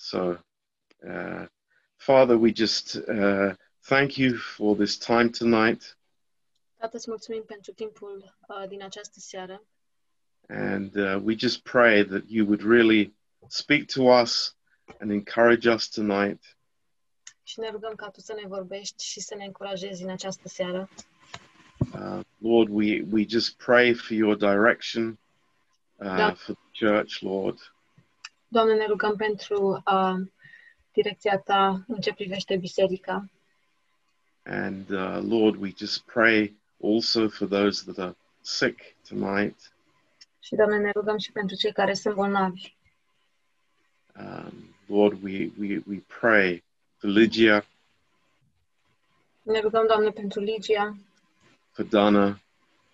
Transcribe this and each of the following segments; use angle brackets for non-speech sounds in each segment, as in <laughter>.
So, uh, Father, we just uh, thank you for this time tonight. Tată, îți mulțumim pentru timpul uh, din această seară And uh, we just pray that you would really speak to us and encourage us tonight. și ne rugăm ca Tu să ne vorbești și să ne încurajezi în această seară. Uh, Lord, we, we just pray for your direction uh, Da. for the church, Lord. Doamne, ne rugăm pentru uh, direcția Ta în ce privește biserica. And uh, Lord, we just pray also for those that are sick tonight. Și, Doamne, ne rugăm și pentru cei care sunt bolnavi. Um, Lord, we, we, we pray for Lygia, Ne rugăm, Doamne, pentru Ligia, for Donna,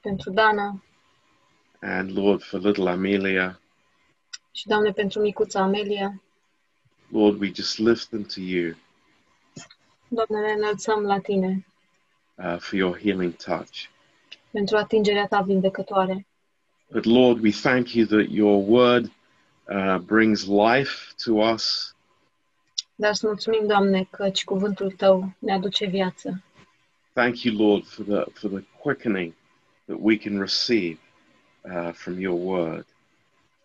pentru Dana and Lord, for little Amelia. Și, Doamne, pentru micuța Amelia. Lord, we just lift them to you Doamne, ne înălțăm la Tine uh, for your healing touch. pentru atingerea Ta vindecătoare. But Lord, we thank you that your word uh, brings life to us. Dar îți mulțumim, Doamne, căci cuvântul Tău ne aduce viață. Thank you, Lord, for the, for the quickening that we can receive uh, from your word.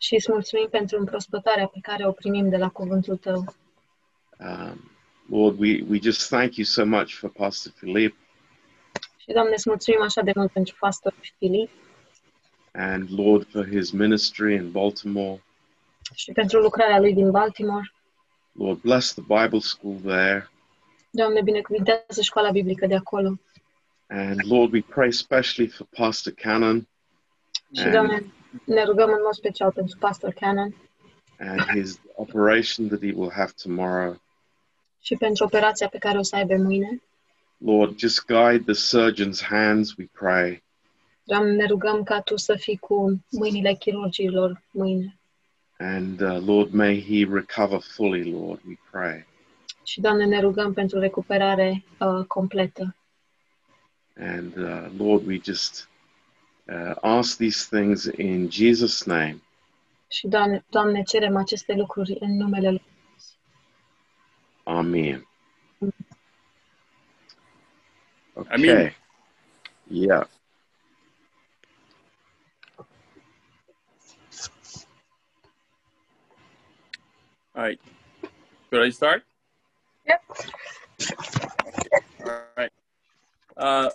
Și îți mulțumim pentru împrospătarea pe care o primim de la cuvântul Tău. Um, Lord, we, we just thank you so much for Pastor Philippe Și, Doamne, îți mulțumim așa de mult pentru pastorul Filip and Lord for his ministry in Baltimore. și pentru lucrarea lui din Baltimore. Lord, bless the Bible school there. Doamne, binecuvintează școala biblică de acolo. And Lord, we pray especially for Pastor Cannon Și, And- Doamne, ne rugăm în mod special pentru pastor Cannon and his operation that he will have tomorrow. și pentru operația pe care o să aibă mâine. Lord, just guide the surgeon's hands, we pray. Doamne, ne rugăm ca Tu să fii cu mâinile chirurgilor mâine. And uh, Lord, may he recover fully, Lord, we pray. Și, Doamne, ne rugăm pentru recuperare uh, completă. And uh, Lord, we just uh, ask these things in Jesus' name. Și, Doamne, Doamne, cerem aceste lucruri în numele Lui. Amen. Okay. Amen. Yeah. All right. Should I start? Yep. All right. Uh,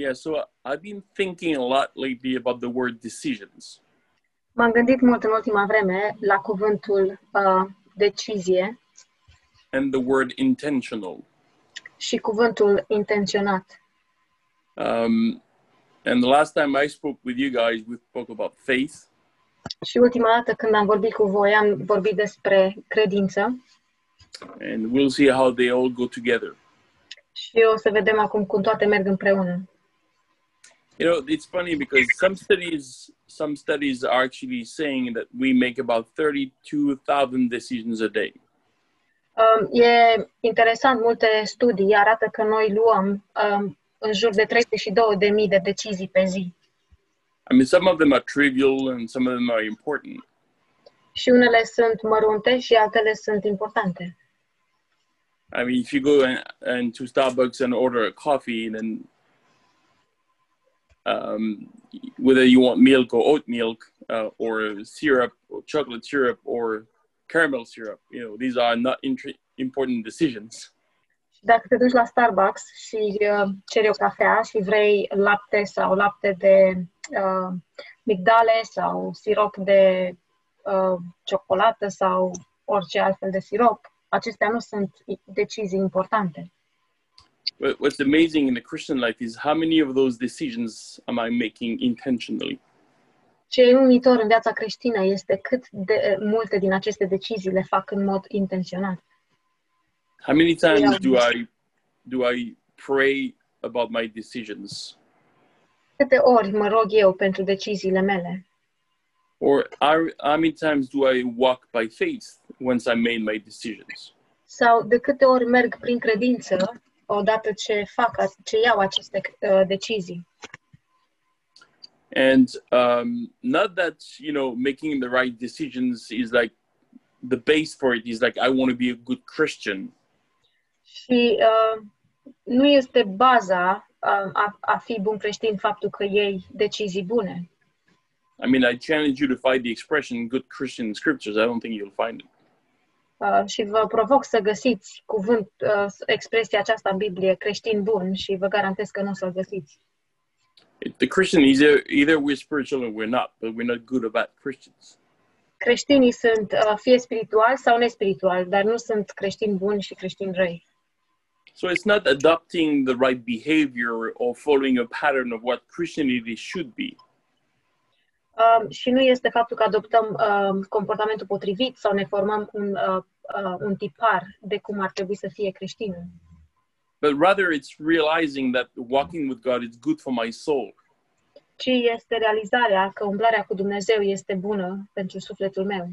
yeah, so I've been thinking a lot lately about the word decisions. M-am gândit mult în ultima vreme la cuvântul uh, decizie and the word intentional. și cuvântul intenționat. Um, and the last time I spoke with you guys, we spoke about faith. Și ultima dată când am vorbit cu voi, am vorbit despre credință And we'll see how they all go together. și o să vedem acum cum toate merg împreună. You know, it's funny because some studies, some studies are actually saying that we make about 32,000 decisions a day. Um, e interesant, multe studii arată că noi luăm um, în jur de 32.000 de decizii pe zi. I mean, some of them are trivial and some of them are important. Și unele sunt mărunte și altele sunt importante. I mean, if you go in, into Starbucks and order a coffee, then um, whether you want milk or oat milk uh, or syrup or chocolate syrup or caramel syrup, you know, these are not intri- important decisions. Și dacă te duci la Starbucks și uh, ceri o cafea și vrei lapte sau lapte de uh, migdale sau sirop de uh, ciocolată sau orice altfel de sirop, acestea nu sunt decizii importante. But what's amazing in the Christian life is how many of those decisions am I making intentionally? Ce e uimitor în viața creștină este cât de multe din aceste decizii le fac în mod intenționat. How many times Yeah. do I do I pray about my decisions? Câte ori mă rog eu pentru deciziile mele? Or are, how many times do I walk by faith once I made my decisions? Sau de câte ori merg prin credință odată ce fac, ce iau aceste uh, decizii? And um, not that you know making the right decisions is like the base for it is like I want to be a good Christian. Și uh, nu este baza uh, a, a fi bun creștin faptul că iei decizii bune. I mean, I challenge you to find the expression "good Christian" in scriptures. I don't think you'll find it. Uh, și vă provoc să găsiți cuvânt, uh, expresia aceasta în Biblie, creștin bun, și vă garantez că nu o să-l găsiți. The Christian is either, either we're spiritual or we're not, but we're not good about Christians. Creștinii sunt uh, fie spirituali sau nespirituali, dar nu sunt creștini buni și creștini răi. So it's not adopting the right behavior or following a pattern of what Christianity should be. Um, și nu este faptul că adoptăm um, comportamentul potrivit sau ne formăm un, uh, uh, un tipar de cum ar trebui să fie creștinul, but rather it's realizing that walking with God is good for my soul. ci este realizarea că umblarea cu Dumnezeu este bună pentru sufletul meu.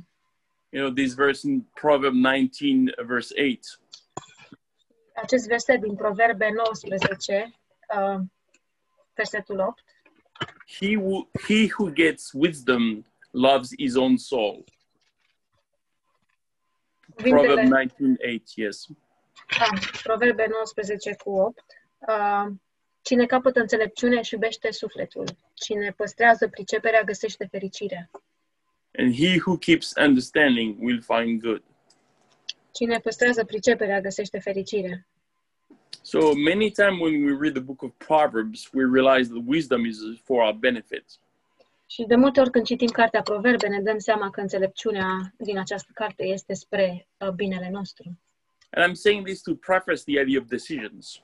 You know, this verse in Proverb 19, verse 8. Acest verset din Proverbe 19, uh, versetul 8, He who, he who gets wisdom loves his own soul. Proverb cuvintele, 19, 8, yes. ah, Proverbe 19 cu 8, uh, cine capătă înțelepciune își iubește sufletul, cine păstrează priceperea găsește fericirea. And he who keeps understanding will find good. Cine păstrează priceperea găsește fericire. So many times when we read the book of Proverbs, we realize that wisdom is for our benefit. Și de multe ori când citim cartea Proverbe, ne dăm seama că înțelepciunea din această carte este spre uh, binele nostru. And I'm saying this to preface the idea of decisions.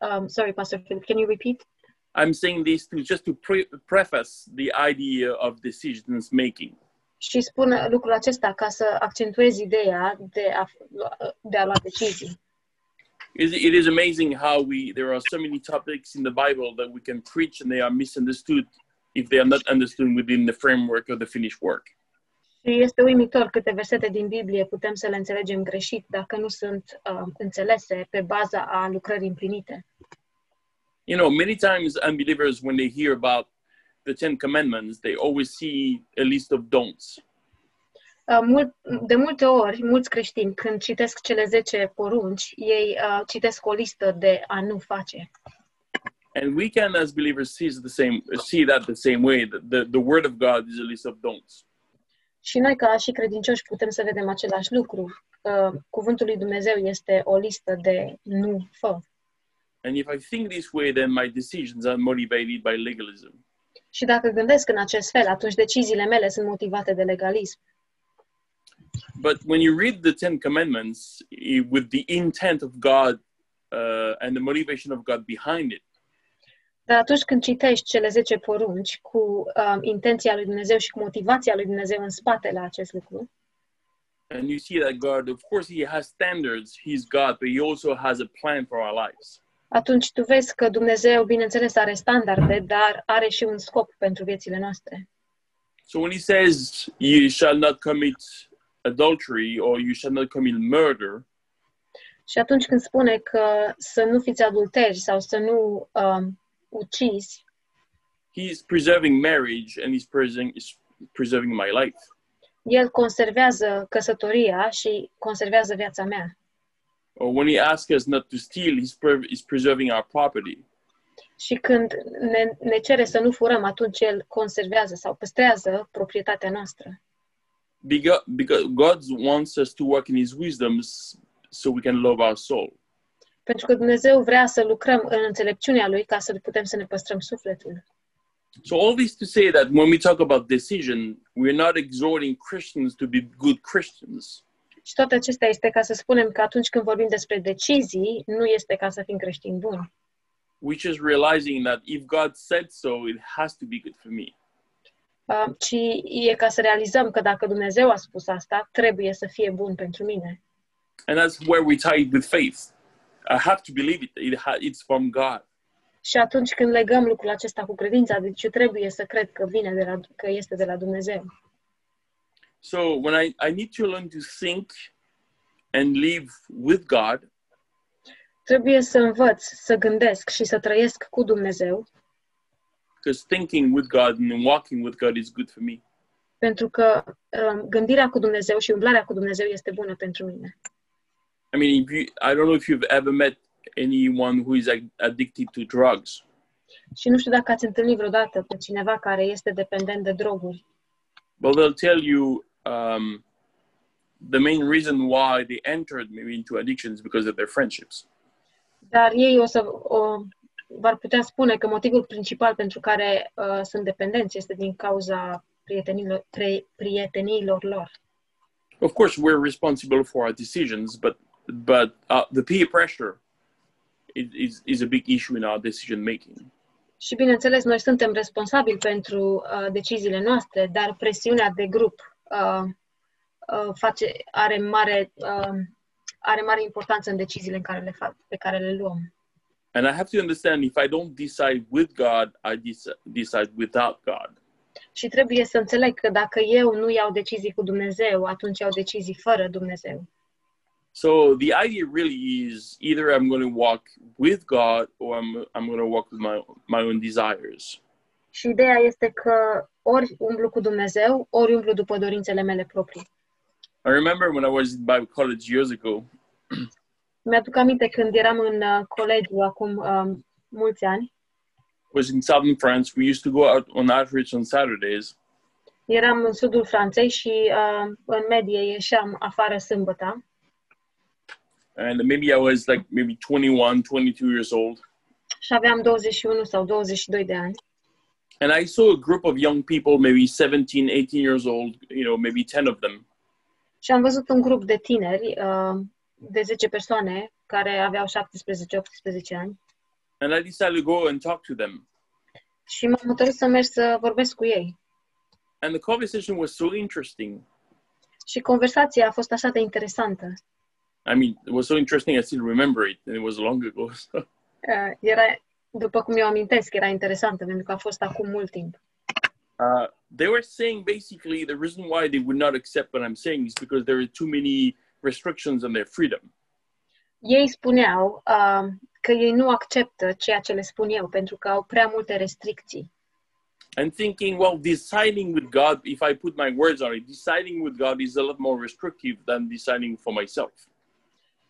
Um, sorry, Pastor Philip, can you repeat? I'm saying this to just to pre- preface the idea of decisions making. Și spun lucrul acesta ca să accentuez ideea de a, de a lua decizii. It it is amazing how we there are so many topics in the Bible that we can preach and they are misunderstood if they are not understood within the framework of the finished work. Și este uimitor câte versete din Biblie putem să le înțelegem greșit dacă nu sunt uh, înțelese pe baza a lucrării împlinite. You know, many times unbelievers, when they hear about the Ten Commandments, they always see a list of don'ts. Uh, mult, de multe ori, mulți creștini, când citesc cele 10 porunci, ei uh, citesc o listă de a nu face. And we can, as believers, see the same see that the same way. That the, the word of God is a list of don'ts. Și noi, ca și credincioși, putem să vedem același lucru. Uh, cuvântul lui Dumnezeu este o listă de nu fă. And if I think this way, then my decisions are motivated by legalism. Și dacă gândesc în acest fel, atunci deciziile mele sunt motivate de legalism. But when you read the Ten Commandments with the intent of God uh, and the motivation of God behind it, Dar atunci când citești cele 10 porunci cu um, intenția lui Dumnezeu și cu motivația lui Dumnezeu în spatele acest lucru, and you see that God, of course, He has standards, He's God, but He also has a plan for our lives. atunci tu vezi că Dumnezeu, bineînțeles, are standarde, dar are și un scop pentru viețile noastre. So when He says, You shall not commit adultery or you shall not commit murder, Și atunci când spune că să nu fiți adulteri sau să nu um, ucizi, He's preserving marriage and He's preserving, is preserving my life. El conservează căsătoria și conservează viața mea. Or when He asks us not to steal, He's, pre- he's preserving our property. Și când ne, ne cere să nu furăm, atunci El conservează sau păstrează proprietatea noastră. Because, because God wants us to work in His wisdom so we can love our soul. Pentru că Dumnezeu vrea să lucrăm în înțelepciunea Lui ca să putem să ne păstrăm sufletul. So all this to say that when we talk about decision, we're not exhorting Christians to be good Christians. Și toate acestea este ca să spunem că atunci când vorbim despre decizii, nu este ca să fim creștini buni, We're just realizing that if God said so, it has to be good for me. Uh, ci e ca să realizăm că dacă Dumnezeu a spus asta, trebuie să fie bun pentru mine. And that's where we tie it with faith. I have to believe it. it ha- it's from God. Și atunci când legăm lucrul acesta cu credința, deci eu trebuie să cred că vine de la, că este de la Dumnezeu. So when I, I need to learn to think and live with God, Trebuie să învăț, să gândesc și să trăiesc cu Dumnezeu, because thinking with God and walking with God is good for me. Pentru că um, gândirea cu Dumnezeu și umblarea cu Dumnezeu este bună pentru mine. I mean, if you, I don't know if you've ever met anyone who is like, addicted to drugs, Și nu știu dacă ați întâlnit vreodată pe cineva care este dependent de droguri. but they'll tell you um, the main reason why they entered maybe into addictions because of their friendships. Dar ei o să o, v-ar putea spune că motivul principal pentru care uh, sunt dependenți este din cauza prietenilor, pre, prieteniilor lor. Of course, we're responsible for our decisions, but but uh, the peer pressure is, is is a big issue in our decision making. Și bineînțeles, noi suntem responsabili pentru uh, deciziile noastre, dar presiunea de grup uh, uh, face, are, mare, uh, are mare importanță în deciziile în care le fac, pe care le luăm. And I have to understand if I don't decide with God, I dec- decide without God. Și trebuie să înțeleg că dacă eu nu iau decizii cu Dumnezeu, atunci iau decizii fără Dumnezeu. So the idea really is either I'm going to walk with God or I'm I'm going to walk with my my own desires. Și ideea este că ori umblu cu Dumnezeu, ori umblu după dorințele mele proprii. I remember when I was in Bible college years ago, <clears throat> Mi-aduc aminte când eram în uh, colegiu acum um, mulți ani, was in southern France. We used to go out on outreach on Saturdays, eram în sudul Franței și uh, în medie ieșeam afară sâmbătă. And maybe I was like maybe 21, 22 years old, și aveam 21 sau 22 de ani. and I saw a group of young people, maybe 17, 18 years old, you know, maybe 10 of them, Și am văzut un grup de tineri, uh, de 10 persoane, care aveau 17-18 ani. and I decided to go and talk to them. Și m-am hotărât să merg să vorbesc cu ei. And the conversation was so interesting. Și conversația a fost așa de interesantă. I mean, it was so interesting I still remember it, and it was long ago. <laughs> So. Uh, era, după cum eu amintesc, era interesantă, pentru că a fost acum mult timp. Uh, they were saying basically the reason why they would not accept what I'm saying is because there are too many restrictions on their freedom. Ei spuneau uh, că ei nu acceptă ceea ce le spun eu, pentru că au prea multe restricții. And thinking, well, deciding with God, if I put my words on it, deciding with God is a lot more restrictive than deciding for myself.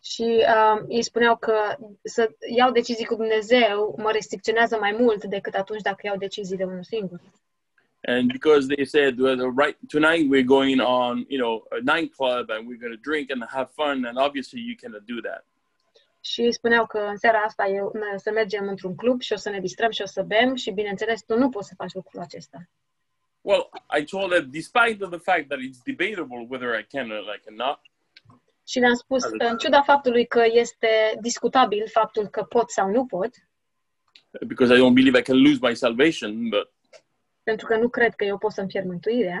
Și uh, ei spuneau că să iau decizii cu Dumnezeu mă restricționează mai mult decât atunci dacă iau decizii de unul singur. And because they said, well, right tonight we're going on, you know, a nightclub and we're going to drink and have fun, and obviously you cannot do that. Și spuneau că în seara asta eu, ne- să mergem într-un club și o să ne distrăm și o să bem și, bineînțeles, tu nu poți să faci lucrul acesta. Well, I told them, despite of the fact that it's debatable whether I can or I cannot, Și le-am spus, în ciuda faptului că este discutabil faptul că pot sau nu pot, because I don't believe I can lose my salvation, but pentru că nu cred că eu pot să-mi pierd mântuirea,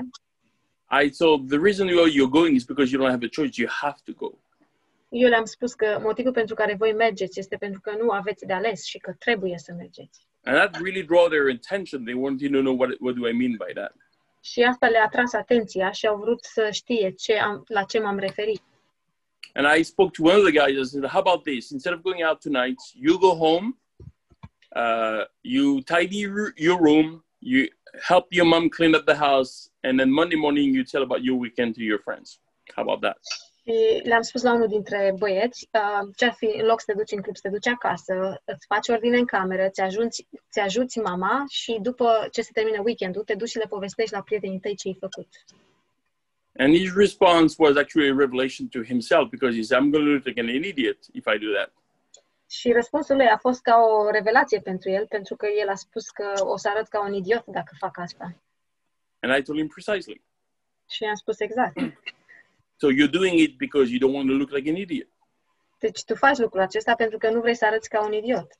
I told the reason why you're going is because you don't have a choice. You have to go. eu le-am spus că motivul pentru care voi mergeți este pentru că nu aveți de ales și că trebuie să mergeți. And that really drew their attention. They wanted to know what what do I mean by that. Și asta le-a atras atenția și au vrut să știe ce am, la ce m-am referit. And I spoke to one of the guys. I said, "How about this? Instead of going out tonight, you go home, uh, you tidy your your room, you help your mom clean up the house, and then Monday morning you tell about your weekend to your friends. How about that?" Și le-am spus la unul dintre băieți, uh, ce-ar fi, în loc să te duci în club, să te duci acasă, îți faci ordine în cameră, ți ajuți, ți ajuți mama și după ce se termină weekendul, te duci și le povestești la prietenii tăi ce ai făcut. And his response was actually a revelation to himself because he said, "I'm going to look like an idiot if I do that." Și răspunsul lui a fost ca o revelație pentru el, pentru că el a spus că o să arăt ca un idiot dacă fac asta. And I told him precisely. Și i-am spus exact. So you're doing it because you don't want to look like an idiot. Deci tu faci lucrul acesta pentru că nu vrei să arăți ca un idiot.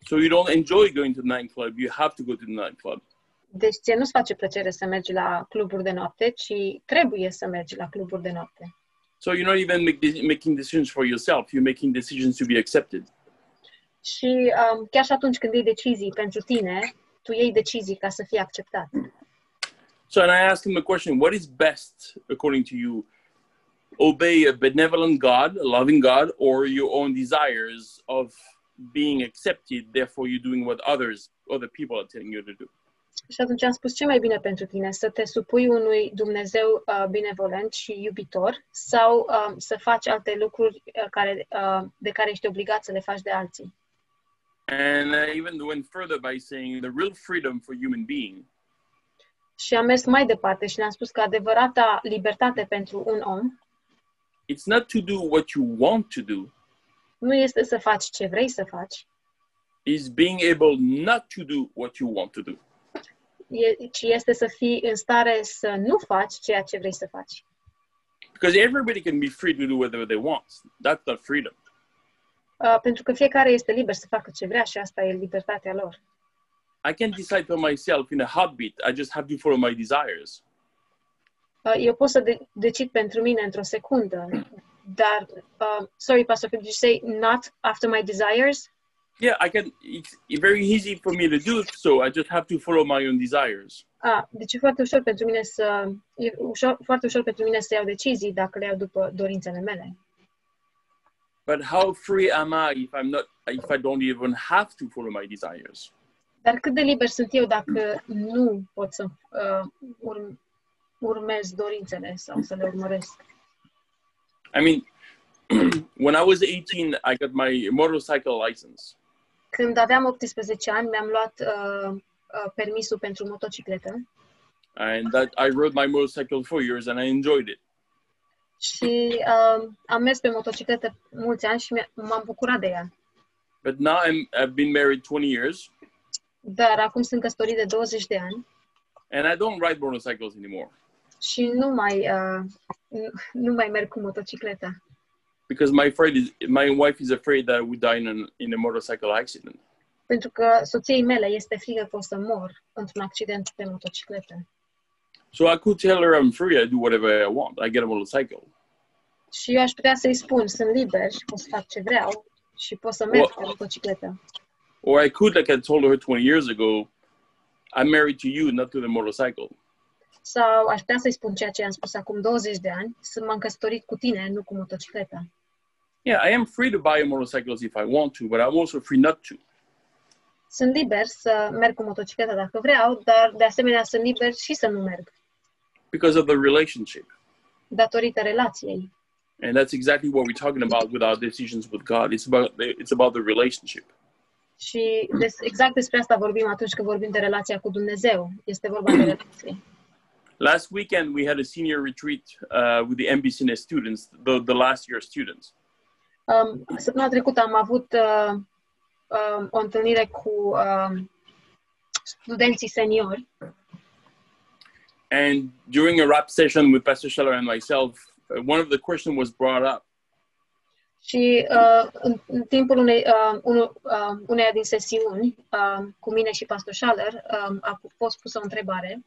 So you don't enjoy going to the nightclub. You have to go to the nightclub. Deci ție nu-ți face plăcere să mergi la cluburi de noapte, ci trebuie să mergi la cluburi de noapte. So you're not even make, making decisions for yourself. You're making decisions to be accepted. Și um, chiar și atunci când iei decizii pentru tine, tu iei decizii ca să fii acceptat. So and I asked him a question: What is best according to you? Obey a benevolent God, a loving God, or your own desires of being accepted? Therefore, you're doing what others, other people are telling you to do. Și atunci am spus ce mai bine pentru tine, să te supui unui Dumnezeu uh, binevolent și iubitor sau uh, să faci alte lucruri uh, care, uh, de care ești obligat să le faci de alții. And I even went further by saying the real freedom for human being Și am mers mai departe și ne-am spus că adevărata libertate pentru un om it's not to do what you want to do, nu este să faci ce vrei să faci, is being able not to do what you want to do. E, ci este să fii în stare să nu faci ceea ce vrei să faci. Because everybody can be free to do whatever they want. That's not freedom. Uh, pentru că fiecare este liber să facă ce vrea și asta e libertatea lor. I can decide for myself in a heartbeat. I just have to follow my desires. Uh, eu pot să de- decid pentru mine într-o secundă, dar, uh, sorry, Pastor, could you say not after my desires? Yeah, I can. It's very easy for me to do so I just have to follow my own desires. Ah, deci e foarte ușor pentru mine să, e ușor, foarte ușor pentru mine să iau decizii dacă le iau după dorințele mele. But how free am I if I'm not? If I don't even have to follow my desires? Dar cât de liber sunt eu dacă nu pot să uh, urm- urmez dorințele sau să le urmăresc? I mean, <clears throat> when I was 18, I got my motorcycle license, Când aveam 18 ani, mi-am luat uh, uh, permisul pentru motocicletă and that I rode my motorcycle for years, and I enjoyed it. și uh, am mers pe motocicletă mulți ani și mi- m-am bucurat de ea. But now I'm I've been married 20 years, Dar acum sunt căsătorit de 20 de ani and I don't ride motorcycles anymore și nu mai, uh, nu, nu mai merg cu motocicleta. Because my afraid is my wife is afraid that I would die in an, in a motorcycle accident. Pentru că soției mele este frică că o să mor într-un accident pe motocicletă. So I could tell her I'm free. I do whatever I want. I get a motorcycle. Și eu aș putea să-i spun, sunt liber și pot să fac ce vreau și pot să merg pe motocicletă. Or I could, like I told her 20 years ago, I'm married to you, not to the motorcycle. Sau aș putea să-i spun ceea ce am spus acum 20 de ani, să m-am căsătorit cu tine, nu cu motocicleta. Yeah, I am free to buy a motorcycle if I want to, but I'm also free not to. Sunt liber să merg cu motocicleta dacă vreau, dar de asemenea sunt liber și să nu merg, because of the relationship. datorită relației. And that's exactly what we're talking about with our decisions with God. It's about the, it's about the relationship. Și des, exact despre asta vorbim atunci când vorbim de relația cu Dumnezeu. Este vorba de relație. Last weekend we had a senior retreat uh, with the MBCNS students, the, the last year students. Um, săptămâna trecută am avut uh, um, o întâlnire cu um, studenții seniori And during a rap session with Pastor Scheller and myself, uh, one of the questions was brought up. și uh, în, în timpul unei, uh, unu, uh, uneia din sesiuni uh, cu mine și Pastor Schaller uh, a fost pusă o întrebare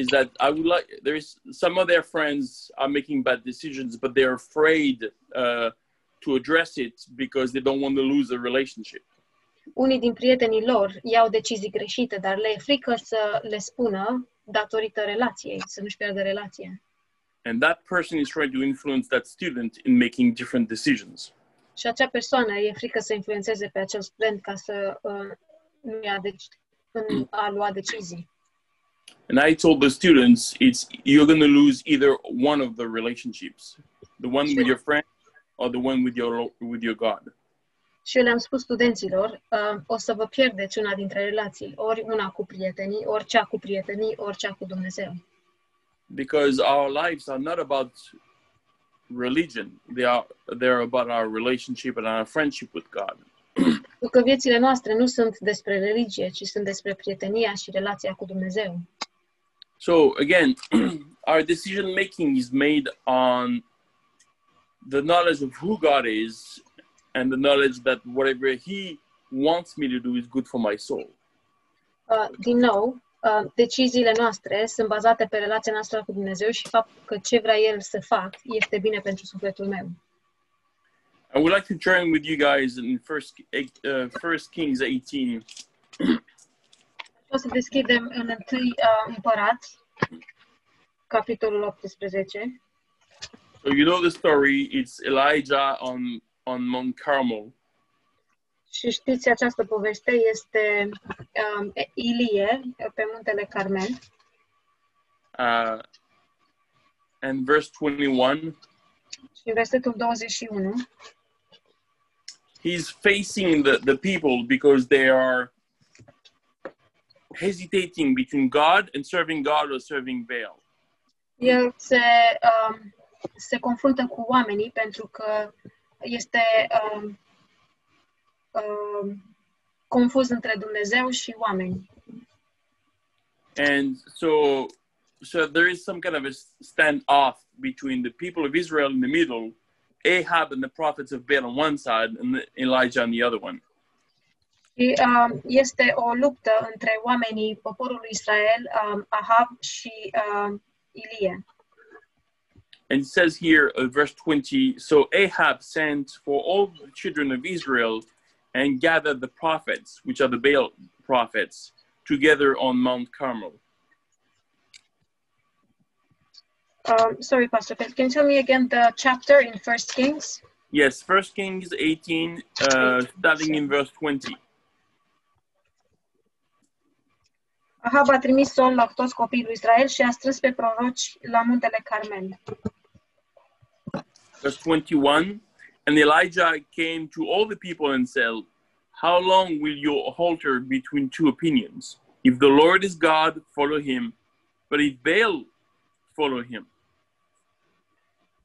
Is that I would like there's some of their friends are making bad decisions, but they're afraid uh, to address it because they don't want to lose the relationship. unii din prietenii lor iau decizii greșite, dar le e frică să le spună datorită relației, să nu-și pierdă relația. And that person is trying to influence that student in making different decisions. Și acea persoană e frică să influențeze pe acel student ca să uh, nu ia deci, în a lua decizii. And I told the students, it's you're going to lose either one of the relationships, the one with your friend or the one with your with your God. Și eu le-am spus studenților, uh, o să vă pierdeți una dintre relații, ori una cu prietenii, ori cea cu prietenii, ori cea cu Dumnezeu. Because our lives are not about religion; they are they're about our relationship and our friendship with God. Pentru că viețile noastre nu sunt despre religie, ci sunt despre prietenia și relația cu Dumnezeu. So again, <clears throat> our decision making is made on the knowledge of who God is and the knowledge that whatever He wants me to do is good for my soul. Uh, din nou, uh, deciziile noastre sunt bazate pe relația noastră cu Dumnezeu și faptul că ce vrea El să fac este bine pentru sufletul meu. I would like to join with you guys in First uh, First Kings 18, <clears throat> O să deschidem în întâi uh, împărați, capitolul 18. So you know the story. It's Elijah on on Mount Carmel, Și știți, această poveste este um, Ilie pe muntele Carmel. Uh, and verse 21, Și versetul 21, he's facing the, the people because they are hesitating between God and serving God or serving Baal. el se, um, se confruntă cu oamenii pentru că este um, um, confuz între Dumnezeu și oameni. And so, so there is some kind of a standoff between the people of Israel in the middle, Ahab and the prophets of Baal on one side, and Elijah on the other one. Și um, este o luptă între oamenii Israel, um, Ahab și um, Ilie. And it says here, uh, verse 20 So Ahab sent for all the children of Israel and gathered the prophets, which are the Baal prophets, together on Mount Carmel. Um, sorry, Pastor, can can you tell me again the chapter in First Kings? Yes, First Kings 18, uh, starting in verse 20. Ahab a trimis sol la toți copiii lui Israel și a strâns pe proroci la muntele Carmel. Verse 21 And Elijah came to all the people and said, How long will you halter between two opinions? If the Lord is God, follow him, but if Baal, follow him.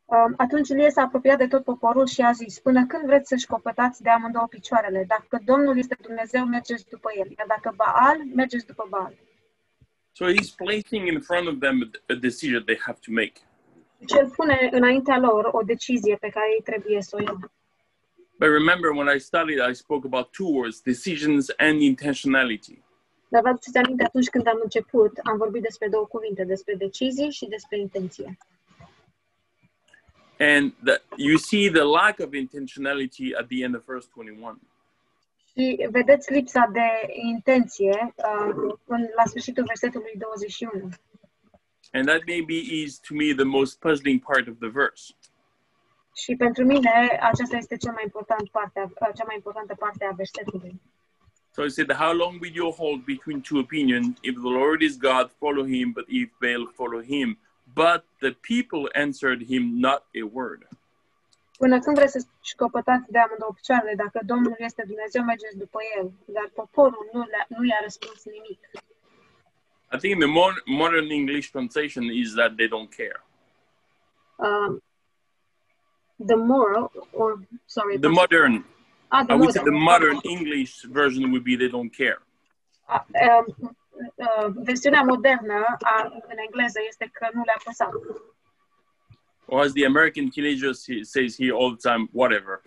Um, atunci Ilie s-a apropiat de tot poporul și a zis, până când vreți să-și copătați de amândouă picioarele? Dacă Domnul este Dumnezeu, mergeți după El, iar dacă Baal, mergeți după Baal. So he's placing in front of them a, decision they have to make. Deci el pune înaintea lor o decizie pe care ei trebuie să o ia. But remember, when I studied, I spoke about two words decisions and intentionality. Dar vă aduceți aminte, atunci când am început, am vorbit despre două cuvinte, despre decizii și despre intenție. And the, you see the lack of intentionality at the end of verse 21. Și vedeți lipsa de intenție uh, în, la sfârșitul versetului 21. And that maybe is to me the most puzzling part of the verse. Și pentru mine aceasta este cea mai, important parte a, cea mai importantă parte a versetului. So he said, How long will you hold between two opinions? If the Lord is God, follow him, but if Baal, follow him. But the people answered him not a word. Până când vreți să-și căpătați de amândouă picioarele, dacă Domnul este Dumnezeu, mergeți după El. Dar poporul nu, le- nu i-a răspuns nimic. I think the more modern English translation is that they don't care. Uh, the moral, or, sorry, The modern, ah, the I would say the modern. modern English version would be they don't care. Ah, um, uh, versiunea modernă a, în engleză este că nu le-a păsat. Or as the American teenager sa- says here all the time, whatever.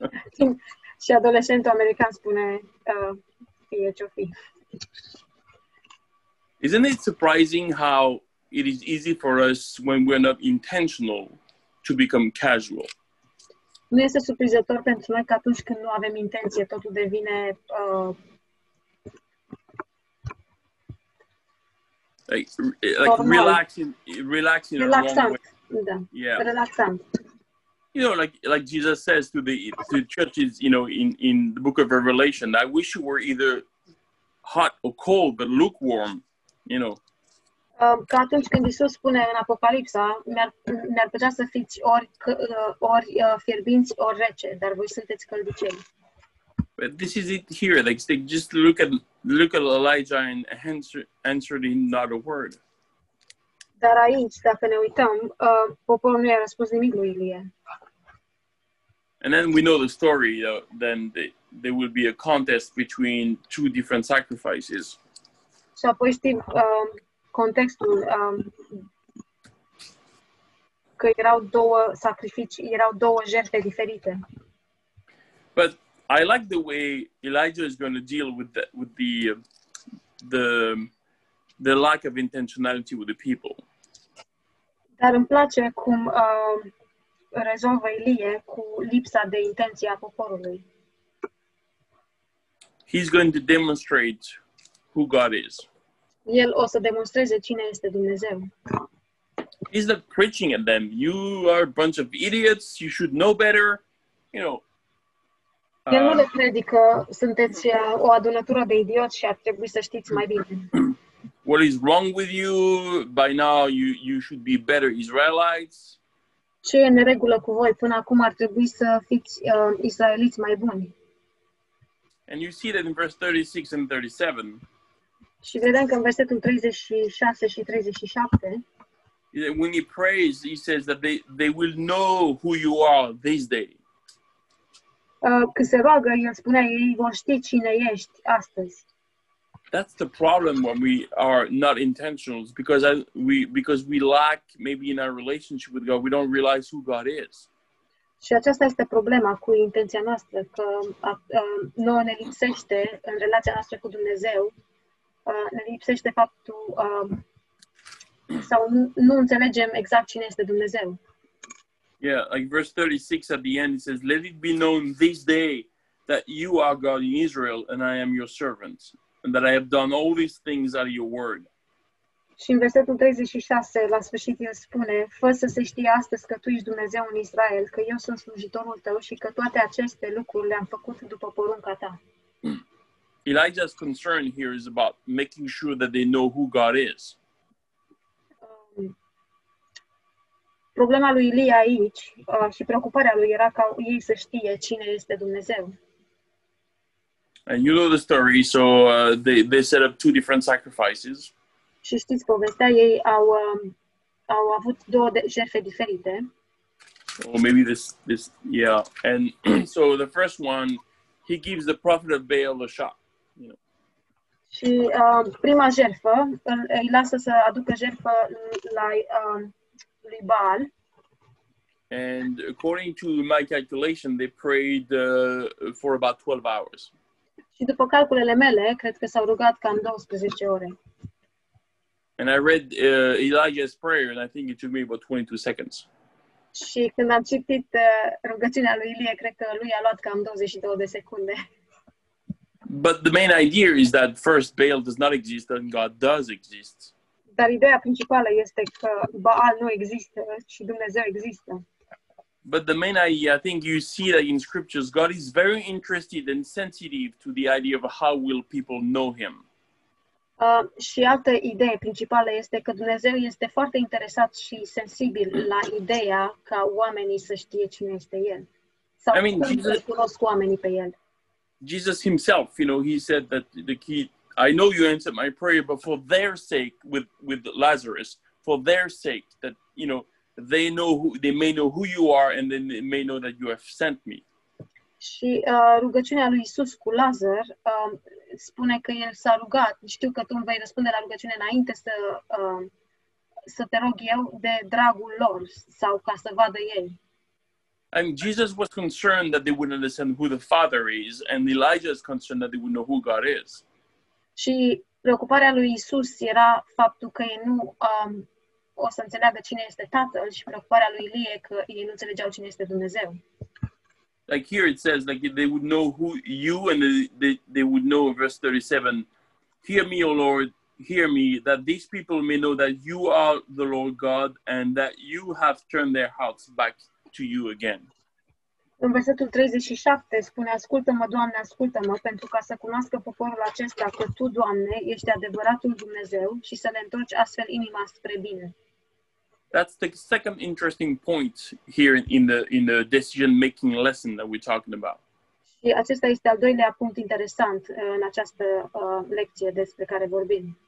<laughs> și adolescentul american spune uh, fie ce-o fi. Isn't it surprising how it is easy for us when we're not intentional to become casual? Nu este surprizător pentru noi că atunci când nu avem intenție, totul devine uh, Like, like Normal. relaxing, relaxing in a wrong way. relaxant. Yeah. relaxant. you know, like like Jesus says to the to churches, you know, in in the book of Revelation, I wish you were either hot or cold, but lukewarm. You know, Uh, Că atunci când Isus spune în Apocalipsa, mi-ar, mi-ar plăcea să fiți ori, uh, ori uh, fierbinți, ori rece, dar voi sunteți căldicei. But this is it here. Like they just look at look at Elijah and answer answered him not a word. Dar aici, dacă ne uităm, uh, poporul nu i-a răspuns nimic lui Ilie. And then we know the story. Know, then they, there will be a contest between two different sacrifices. Și apoi știm uh, contextul um, că erau două sacrificii, erau două jertfe diferite. But I like the way Elijah is going to deal with the with the uh, the the lack of intentionality with the people. Dar îmi place cum uh, rezolvă Ilie cu lipsa de intenție a poporului. He's going to demonstrate who God is. El o să demonstreze cine este Dumnezeu. He's not preaching at them. You are a bunch of idiots. You should know better. You know, Nu le predică, sunteți uh, o adunătură de idioți și ar trebui să știți mai bine. what is wrong with you? By now, you you should be better Israelites. Ce e în neregulă cu voi? Până acum ar trebui să fiți uh, israeliți mai buni. And you see that in verse 36 and 37. Și vedem că în versetul 36 și 37, that When he prays, he says that they, they will know who you are this day. Uh, când se roagă, el spunea, ei vor ști cine ești astăzi. That's the problem when we are not intentionals because I, we because we lack maybe in our relationship with God, we don't realize who God is. Și aceasta este problema cu intenția noastră, că a, a, nouă ne lipsește în relația noastră cu Dumnezeu, a, ne lipsește faptul a, sau nu, nu înțelegem exact cine este Dumnezeu. Yeah, like verse 36 at the end, it says, Let it be known this day that you are God in Israel, and I am your servant, and that I have done all these things out of your word. Și în versetul 36, la sfârșit, el spune, fă să se știe astăzi că tu ești Dumnezeu în Israel, că eu sunt slujitorul tău și că toate aceste lucruri le-am făcut după porunca ta. Hmm. Elijah's concern here is about making sure that they know who God is. Problema lui Ilie aici uh, și preocuparea lui era ca ei să știe cine este Dumnezeu. And you know the story, so uh, they, they set up two different sacrifices. Și știți povestea, ei au, um, au avut două de- jertfe diferite. or maybe this this yeah and <clears throat> so the first one he gives the prophet of baal a shot you know Și uh, prima jertfă îl, îi lasă să aducă jertfă la uh, lui Baal and according to my calculation they prayed uh, for about 12 hours și după calculele mele, cred că s-au rugat cam 12 ore. and i read uh, elijah's prayer and i think it took me about 22 seconds Și când am citit uh, rugăciunea lui Ilie, cred că lui a luat cam 22 de secunde. but the main idea is that first baal does not exist and god does exist Dar ideea principală este că Baal nu există și Dumnezeu există. but the main idea i think you see that in scriptures god is very interested and sensitive to the idea of how will people know him Uh, și altă idee principală este că Dumnezeu este foarte interesat și sensibil la ideea ca oamenii să știe cine este El. Sau I mean, Jesus- cunosc oamenii pe El. Jesus himself, you know, he said that the key, I know you answered my prayer, but for their sake, with, with Lazarus, for their sake, that, you know, they know who, they may know who you are and then they may know that you have sent me. Și uh, rugăciunea lui Isus cu Lazar uh, spune că el s-a rugat. Știu că tu îmi vei răspunde la rugăciune înainte să, uh, să te rog eu de dragul lor sau ca să vadă ei. Mean, Jesus was concerned that they would understand who the Father is, and Elijah is concerned that they would know who God is. Și preocuparea lui Isus era faptul că ei nu um, o să înțeleagă cine este Tatăl și preocuparea lui Ilie că ei nu înțelegeau cine este Dumnezeu. Like here it says, like they would know who you, and they, they, they would know, in verse 37, Hear me, O Lord, hear me, that these people may know that you are the Lord God, and that you have turned their hearts back to you again. În versetul 37 spune, Ascultă-mă, Doamne, ascultă-mă, pentru ca să cunoască poporul acesta că Tu, Doamne, ești adevăratul Dumnezeu și să le întorci astfel inima spre bine. That's the second interesting point here in the in the decision making lesson that we're talking about. Și acesta este al doilea punct interesant uh, în această uh, lecție despre care vorbim.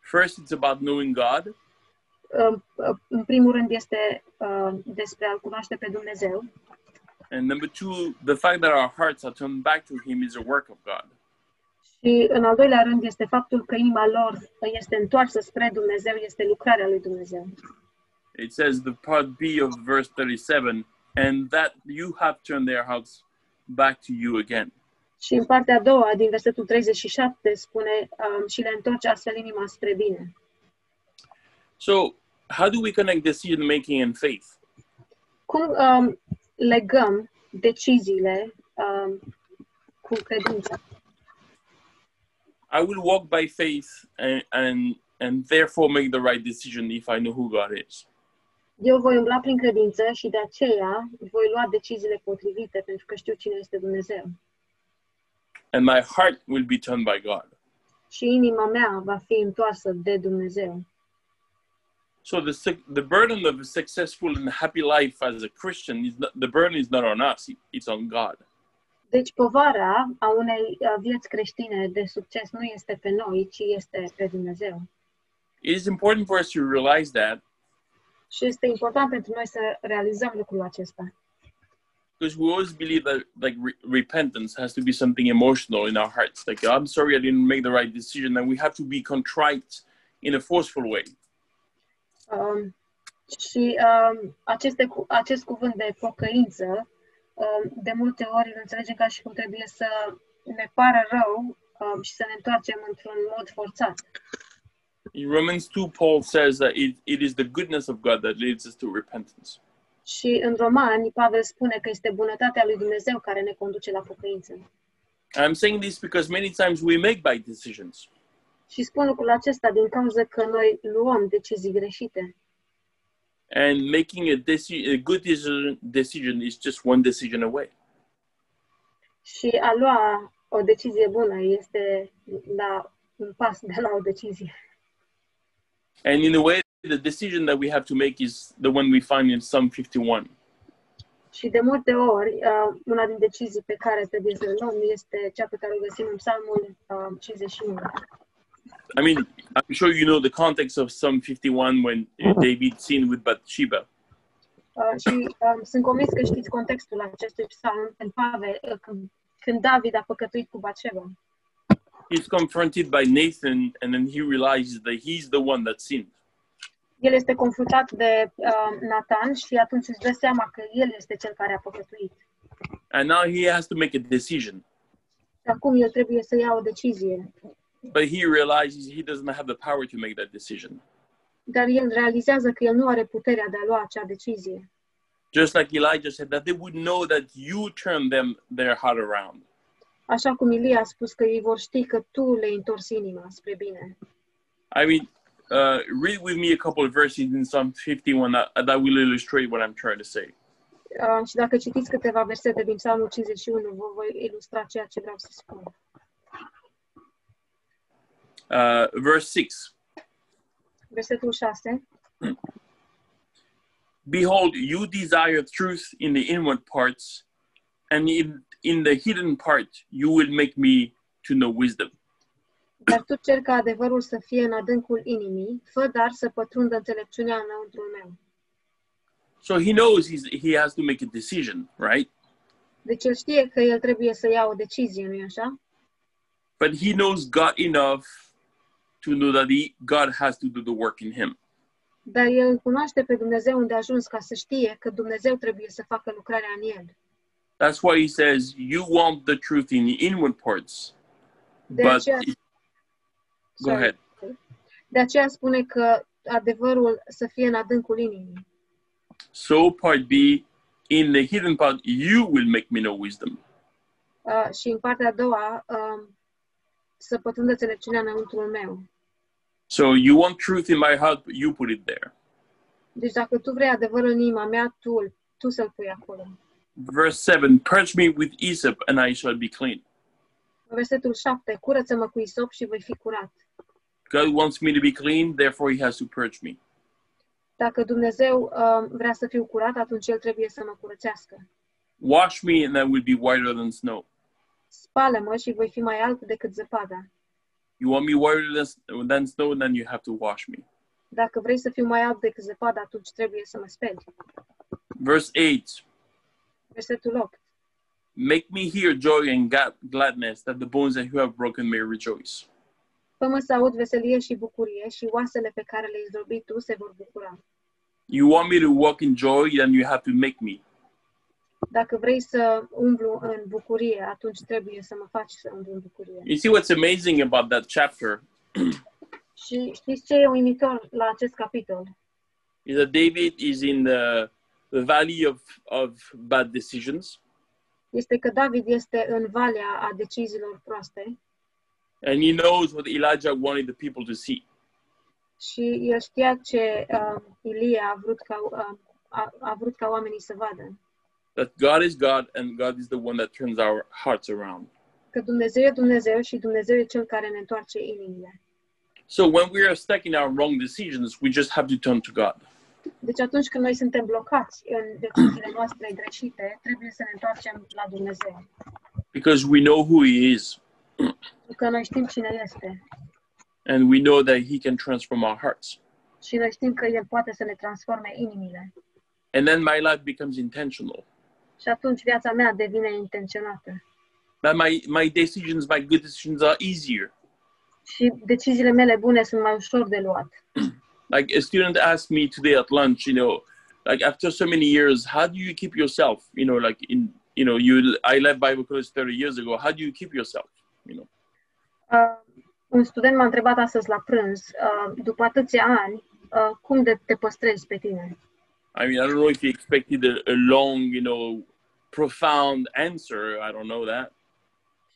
First, it's about knowing God, Uh, uh, în primul rând este uh, despre a-L cunoaște pe Dumnezeu and number two, the fact that our hearts are turned back to Him is a work of God. Și în al doilea rând este faptul că inima lor este întoarsă spre Dumnezeu, este lucrarea lui Dumnezeu. It says the part B of verse 37, and that you have turned their hearts back to you again. Și în partea a doua, din versetul 37, spune um, și le întorci astfel inima spre bine. So, how do we connect decision making and faith? Cum um, legăm deciziile um, cu credința? I will walk by faith and, and and therefore make the right decision if I know who God is. Eu voi umbla prin credință și de aceea voi lua deciziile potrivite pentru că știu cine este Dumnezeu. And my heart will be turned by God. Și inima mea va fi întoarsă de Dumnezeu. So the the burden of a successful and happy life as a Christian is not, the burden is not on us; it's on God. Deci povara a unei vieți creștine de succes nu este pe noi, ci este pe Dumnezeu. It is important for us to realize that Și este important pentru noi să realizăm lucrul acesta. because we always believe that like re- repentance has to be something emotional in our hearts. Like I'm sorry I didn't make the right decision, and we have to be contrite in a forceful way. Um, și um, acest cuvânt de pocăință, um, de multe ori îl înțelegem ca și cum trebuie să ne pară rău um, și să ne întoarcem într-un mod forțat. In Romans 2, Paul says that it, it is the goodness of God that leads us to repentance. Și în Romani, Pavel spune că este bunătatea lui Dumnezeu care ne conduce la pocăință. I'm saying this because many times we make bad decisions. Și spun lucrul acesta din cauza că noi luăm decizii greșite. And making a, deci- a good decision, decision is just one decision away. Și a lua o decizie bună este la un pas de la o decizie. And in a way, the decision that we have to make is the one we find in Psalm 51. Și de multe ori, uh, una din decizii pe care trebuie să le luăm este cea pe care o găsim în Psalmul uh, 51. I mean, I'm sure you know the context of Psalm 51 when David sinned with Bathsheba. Uh, și um, sunt convins că știți contextul acestui psalm când, Pavel, uh, când, când David a păcătuit cu Bathsheba. He's confronted by Nathan, and then he realizes that he's the one that sinned. El este confruntat de uh, Nathan și atunci își dă seama că el este cel care a păcătuit. And now he has to make a decision. Și acum el trebuie să ia o decizie. But he realizes he doesn't have the power to make that decision. Dar el realizează că el nu are puterea de a lua acea decizie. Just like Elijah said, that they would know that you turned them their heart around. Așa cum Ilie a spus că ei vor ști că tu le întorci inima spre bine. I mean, uh, read with me a couple of verses in Psalm 51 that, that will illustrate what I'm trying to say. Uh, și dacă citiți câteva versete din Psalmul 51, vă voi ilustra ceea ce vreau să spun. Uh, verse 6 Versetul 6. Behold, you desire truth in the inward parts, and in, in the hidden part you will make me to know wisdom. Dar tu cer ca adevărul să fie în adâncul inimii, fă dar să pătrundă înțelepciunea înăuntrul meu. So he knows he's, he has to make a decision, right? Deci el știe că el trebuie să ia o decizie, nu-i așa? But he knows God enough to know that he, God has to do the work in him. Dar el îl cunoaște pe Dumnezeu unde a ajuns ca să știe că Dumnezeu trebuie să facă lucrarea în el. That's why he says, You want the truth in the inward parts, De but aceea, go ahead. de aceea spune că adevărul să fie în adâncul inimii. So, part B, in the hidden part, you will make me know wisdom. Uh, și în partea a doua, um, să pătrundă înțelepciunea înăuntrul meu. So, you want truth in my heart, but you put it there. Deci dacă tu vrei adevărul în inima mea, tu, tu să-l pui acolo. Verse 7 Purge me with hyssop, and I shall be clean. Versetul 7. Curăță-mă cu isop și voi fi curat. God wants me to be clean, therefore, he has to purge me. Dacă Dumnezeu um, vrea să fiu curat, atunci El trebuie să mă curățească. Wash me, and I will be whiter than snow. Spală-mă și voi fi mai decât zăpada. You want me whiter than, snow, then you have to wash me. Dacă vrei să fiu mai alt decât zăpada, atunci trebuie să mă speli. Verse 8 Versetul 8. Make me hear joy and gladness, that the bones that you have broken may rejoice. Fă-mă să aud veselie și bucurie și oasele pe care le-ai zdrobit tu se vor bucura. You want me to walk in joy, then you have to make me. Dacă vrei să umblu în bucurie, atunci trebuie să mă faci să umblu în bucurie. You see what's amazing about that chapter <clears throat> Și știți ce e uimitor la acest capitol? is that David is in the, the valley of, of bad decisions, Este că David este în valea a deciziilor proaste and he knows what Elijah wanted the people to see. Și el știa ce uh, Ilie a vrut, ca, uh, a, a vrut ca oamenii să vadă. That God is God and God is the one that turns our hearts around. Că Dumnezeu e Dumnezeu și Dumnezeu e Cel care ne întoarce inimile. So when we are stuck in our wrong decisions, we just have to turn to God. Deci atunci când noi suntem blocați în deciziile noastre greșite, trebuie să ne întoarcem la Dumnezeu. Because we know who He is că noi știm cine este and we know that He can transform our hearts. și noi știm că El poate să ne transforme inimile. And then my life becomes intentional. Și atunci viața mea devine intenționată. My, my decisions, my good decisions are easier. Și deciziile mele bune sunt mai ușor de luat. <clears throat> Like a student asked me today at lunch, you know, like after so many years, how do you keep yourself? You know, like in, you know, you I left Bible college 30 years ago. How do you keep yourself? You know, Uh, un student m-a întrebat astăzi la prânz, uh, după atâția ani, uh, cum de te păstrezi pe tine? I mean, I don't know if he expected a, a long, you know, profound answer. I don't know that.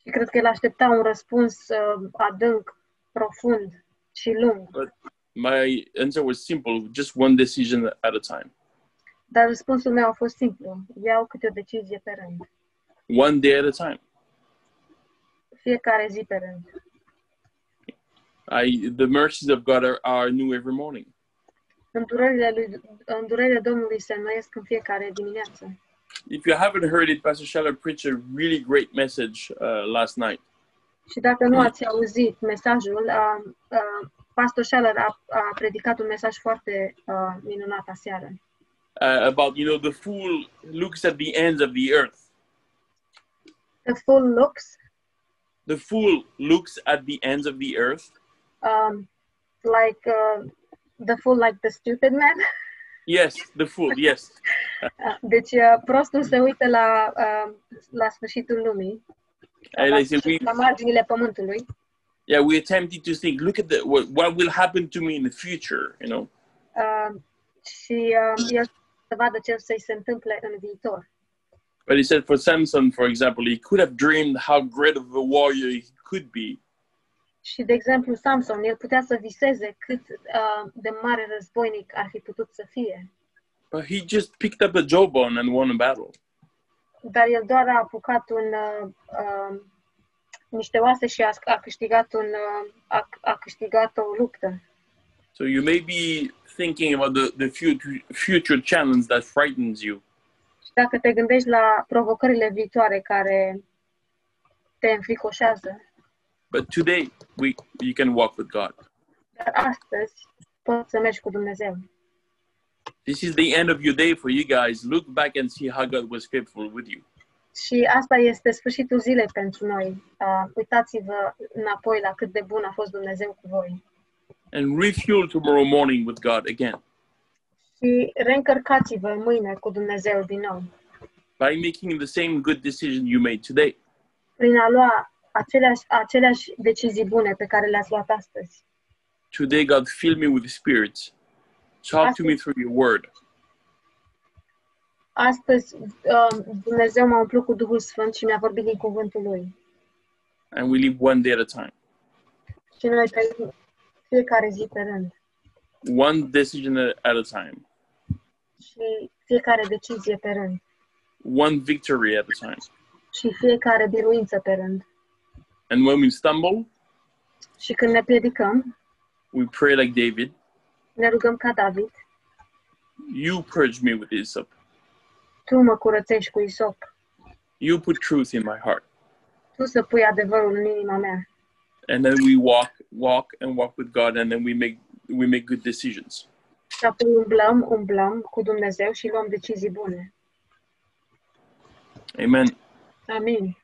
Cred că el aștepta un răspuns uh, adânc, profund și lung. My answer was simple: just one decision at a time, Dar răspunsul meu a fost simplu. Iau câte o decizie pe rând. one day at a time. Fiecare zi pe rând. I the mercies of God are, are new every morning. Îndurările, lui, îndurările Domnului se înnoiesc în fiecare dimineață. If you haven't heard it, Pastor Shaller preached a really great message uh, last night. Și dacă nu ați auzit mesajul, uh, uh, Pastor Schaller a, a predicat un mesaj foarte uh, minunat aseară. Uh, about you know the fool looks at the ends of the earth. The full looks The fool looks at the ends of the earth. um, like uh, the fool like the stupid man. Yes, the fool. Yes, <laughs> Uh, Deci uh, prostul se uită la, uh, la sfârșitul lumii, la, we la marginile pământului yeah we attempted to think look at the what, what will happen to me in the future. You know, uh, și uh, el să vadă ce să-i se întâmple în viitor. but he said for Samson, for example, he could have dreamed how great of a warrior he could be, Și, de exemplu, Samson, el putea să viseze cât uh, de mare războinic ar fi putut să fie, but he just picked up a jawbone and won a battle. dar el doar a apucat un, uh, uh, niște oase și a, a câștigat un, uh, a, a câștigat o luptă. So you may be thinking about the, the future, future challenge that frightens you. Și dacă te gândești la provocările viitoare care te înfricoșează, But today, we you can walk with God. dar astăzi poți să mergi cu Dumnezeu. This is the end of your day for you guys. Look back and see how God was faithful with you. Și asta este sfârșitul zilei pentru noi. Uh, uitați-vă înapoi la cât de bun a fost Dumnezeu cu voi. And refuel tomorrow morning with God again Și reîncărcați-vă mâine cu Dumnezeu din nou. by making the same good decision you made today. Prin a lua aceleași, aceleași decizii bune pe care le-ați luat astăzi. Today, God, fill me with the Spirit. Talk to me through your word. Astăzi uh, Dumnezeu m-a umplut cu Duhul Sfânt și mi-a vorbit din cuvântul Lui. And we live one day at a time, Și noi trăim fiecare zi pe rând. one decision at a time, Și fiecare decizie pe rând. one victory at a time. Și fiecare biruință pe rând. And when we stumble, Și când ne piedicăm, we pray like David ne rugăm ca David. You purge me with hyssop. Tu mă curățești cu isop. You put truth in my heart. Tu să pui adevărul în inima mea. And then we walk, walk, and walk with God, and then we make we make good decisions. Și apoi umblăm, umblăm cu Dumnezeu și luăm decizii bune. Amen. Amin.